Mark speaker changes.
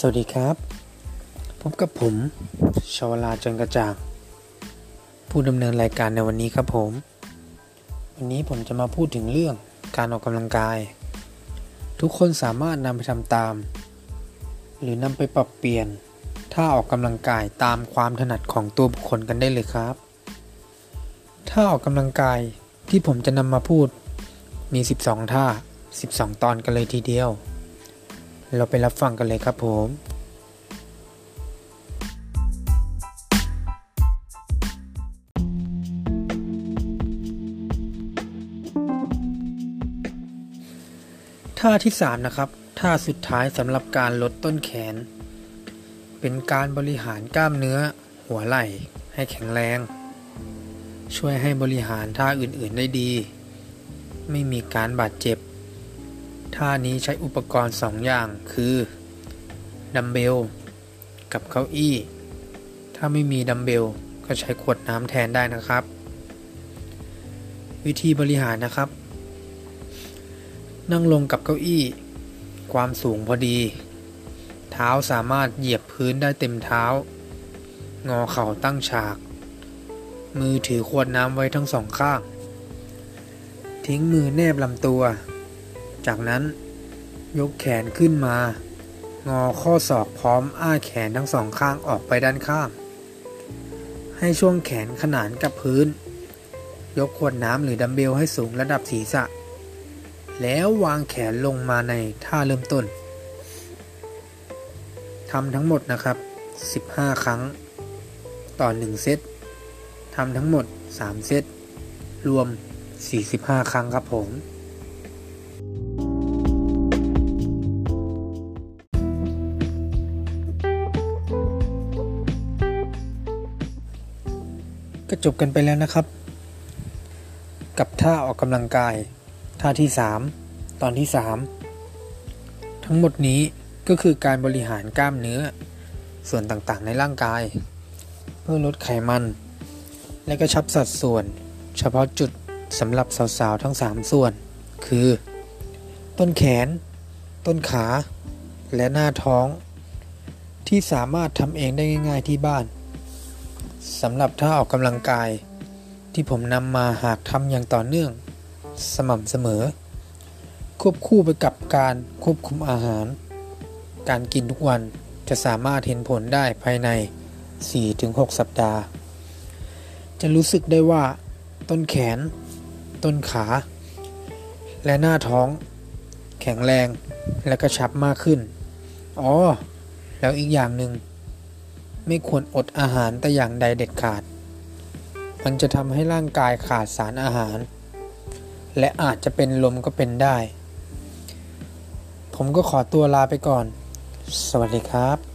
Speaker 1: สวัสดีครับ พบกับผมชวลาจนกระจ่าง ผู้ดำเนินรายการในวันนี้ครับผม วันนี้ผมจะมาพูดถึงเรื่องการออกกำลังกาย ทุกคนสามารถนำไปทำตาม หรือนำไปปรับเปลี่ยนท่าออกกำลังกายตามความถนัดของตัวบุคคลกันได้เลยครับท่าออกกำลังกายที่ผมจะนำมาพูดมี 12 ท่า 12 ตอนกันเลยทีเดียว เราไปรับฟังกันเลยครับผมท่าที่ 3 นะครับท่าสุดท้ายสำหรับการลดต้นแขน เป็นการบริหารกล้ามเนื้อหัวไหล่ให้แข็งแรง ช่วยให้บริหารท่าอื่นๆได้ดี ไม่มีการบาดเจ็บ ท่านี้ใช้อุปกรณ์ 2 อย่างคือดัมเบลกับเก้าอี้ ถ้าไม่มีดัมเบลก็ใช้ขวดน้ำแทนได้นะครับ วิธีบริหารนะครับ นั่งลงกับเก้าอี้ ความสูงพอดี เท้าสามารถเหยียบพื้นได้เต็มเท้า งอเข่าตั้งฉาก มือถือขวดน้ำไว้ทั้งสองข้าง ทิ้งมือแนบลำตัว จากนั้น ยกแขนขึ้นมา งอข้อศอกพร้อมอ้าแขนทั้งสองข้างออกไปด้านข้าง ให้ช่วงแขนขนานกับพื้น ยกขวดน้ำหรือดัมเบลให้สูงระดับศีรษะ แล้ววางแขนลงมาในท่าเริ่มต้นทำทั้งหมดนะครับ 15 ครั้ง ต่อ 1 เซตทำทั้งหมด 3 เซต รวม 45 ครั้งครับผม ก็จบกันไปแล้วนะครับ กับท่าออกกำลังกาย ท่าที่ 3 ตอนที่ 3 ทั้งหมดนี้ก็คือการบริหารกล้ามเนื้อ ส่วนต่างๆในร่างกาย เพื่อลดไขมัน และก็ชับสัดส่วน เฉพาะจุดสำหรับสาวๆทั้ง 3 ส่วน คือ ต้นแขน ต้นขา และหน้าท้อง ที่สามารถทำเองได้ง่าย ๆที่บ้าน สำหรับท่าออกกำลังกาย ที่ผมนำมาหากทำอย่างต่อเนื่อง สม่ำเสมอ ควบคู่ไปกับการควบคุมอาหาร การกินทุกวันจะสามารถเห็นผลได้ภายใน 4-6 สัปดาห์ จะรู้สึกได้ว่า ต้นแขน ต้นขา และหน้าท้อง แข็งแรงและกระชับมากขึ้น อ๋อ แล้วอีกอย่างหนึ่ง ไม่ควรอดอาหารแต่อย่างใดเด็ดขาด มันจะทำให้ร่างกายขาดสารอาหาร และอาจจะเป็นลมก็เป็นได้ ผมก็ขอตัวลาไปก่อน สวัสดีครับ